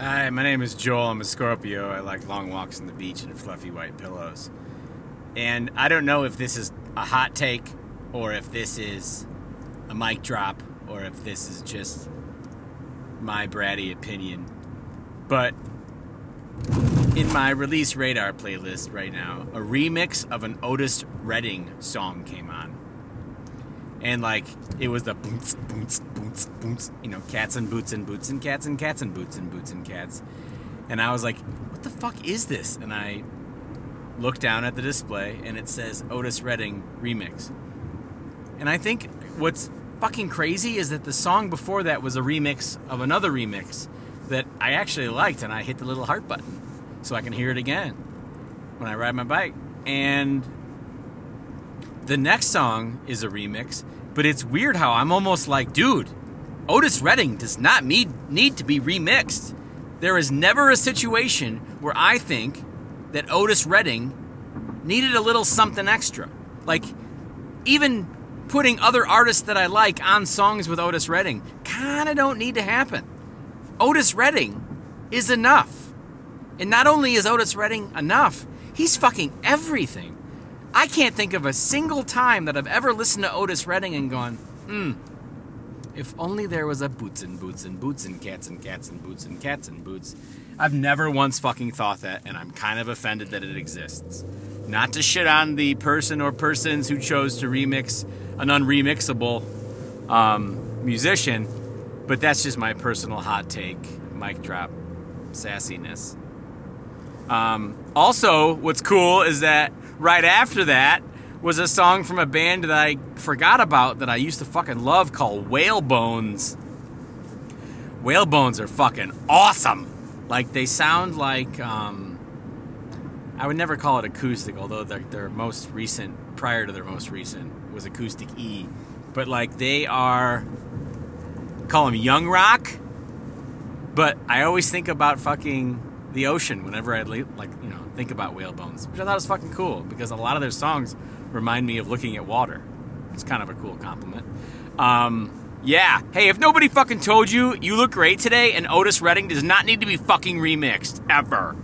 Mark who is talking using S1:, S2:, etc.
S1: Hi, my name is Joel. I'm a Scorpio. I like long walks on the beach and fluffy white pillows. And I don't know if this is a hot take or if this is a mic drop or if this is just my bratty opinion. But in my release radar playlist right now, a remix of an Otis Redding song came on. And like it was the boots, boots, boots, boots, you know, cats and boots and boots and cats and cats and boots and boots and cats. And I was like, what the fuck is this? And I looked down at the display and it says Otis Redding remix. And I think what's fucking crazy is that the song before that was a remix of another remix that I actually liked, and I hit the little heart button so I can hear it again when I ride my bike. And the next song is a remix, but it's weird how I'm almost like, dude, Otis Redding does not need need to be remixed. There is never a situation where I think that Otis Redding needed a little something extra. Like even putting other artists that I like on songs with Otis Redding kind of don't need to happen. Otis Redding is enough. And not only is Otis Redding enough, he's fucking everything. I can't think of a single time that I've ever listened to Otis Redding and gone, hmm, if only there was a boots and boots and boots and cats and cats and boots and cats and boots. I've never once fucking thought that, and I'm kind of offended that it exists. Not to shit on the person or persons who chose to remix an unremixable um, musician, but that's just my personal hot take, mic drop sassiness. Um, also, what's cool is that right after that was a song from a band that I forgot about that I used to fucking love called Whalebones. Whalebones are fucking awesome. Like they sound like um, I would never call it acoustic, although their, their most recent, prior to their most recent, was acoustic E. But like they are, call them young rock. But I always think about fucking the ocean whenever I like you know think about Whalebones, which I thought was fucking cool because a lot of their songs remind me of looking at water. It's kind of a cool compliment. Um, yeah. Hey, if nobody fucking told you you look great today and Otis Redding does not need to be fucking remixed ever.